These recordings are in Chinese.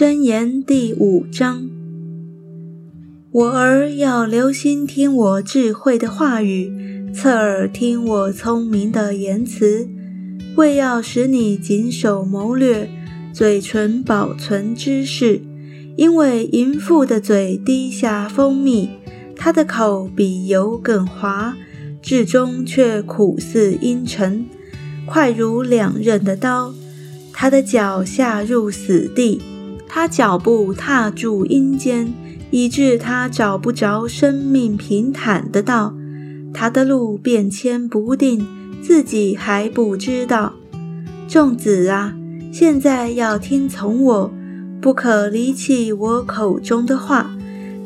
箴言第五章：我儿要留心听我智慧的话语，侧耳听我聪明的言辞，为要使你谨守谋略，嘴唇保存知识。因为淫妇的嘴滴下蜂蜜，她的口比油更滑，至终却苦似阴沉，快如两刃的刀。她的脚下入死地。他脚步踏住阴间，以致他找不着生命平坦的道。他的路变迁不定，自己还不知道。众子啊，现在要听从我，不可离弃我口中的话。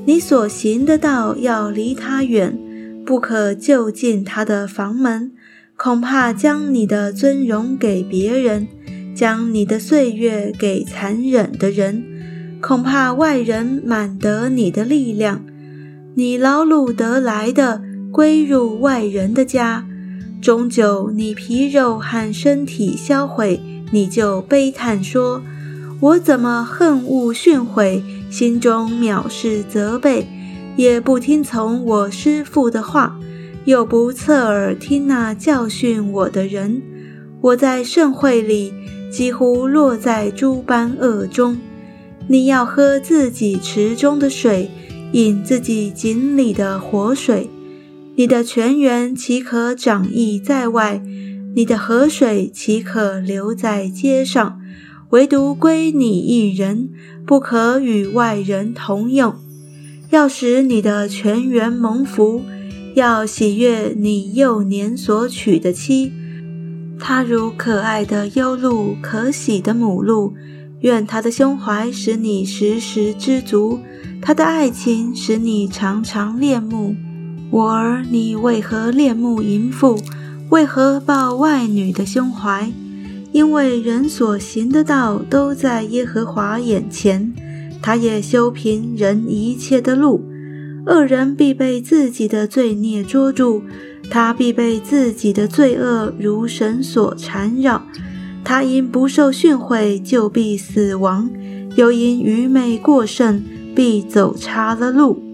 你所行的道要离他远，不可就近他的房门，恐怕将你的尊荣给别人。将你的岁月给残忍的人，恐怕外人满得你的力量。你劳碌得来的归入外人的家，终究你皮肉和身体销毁，你就悲叹说：“我怎么恨恶训悔，心中藐视责备，也不听从我师父的话，又不侧耳听那教训我的人。我在盛会里。”几乎落在诸般恶中。你要喝自己池中的水，饮自己井里的活水。你的泉源岂可长溢在外？你的河水岂可留在街上？唯独归你一人，不可与外人同用。要使你的泉源蒙福，要喜悦你幼年所娶的妻。他如可爱的优鹿，可喜的母鹿。愿他的胸怀使你时时知足，他的爱情使你常常恋慕。我儿，你为何恋慕淫妇？为何抱外女的胸怀？因为人所行的道都在耶和华眼前，他也修平人一切的路。恶人必被自己的罪孽捉住。他必被自己的罪恶如绳索缠绕，他因不受训诲就必死亡，又因愚昧过甚必走差了路。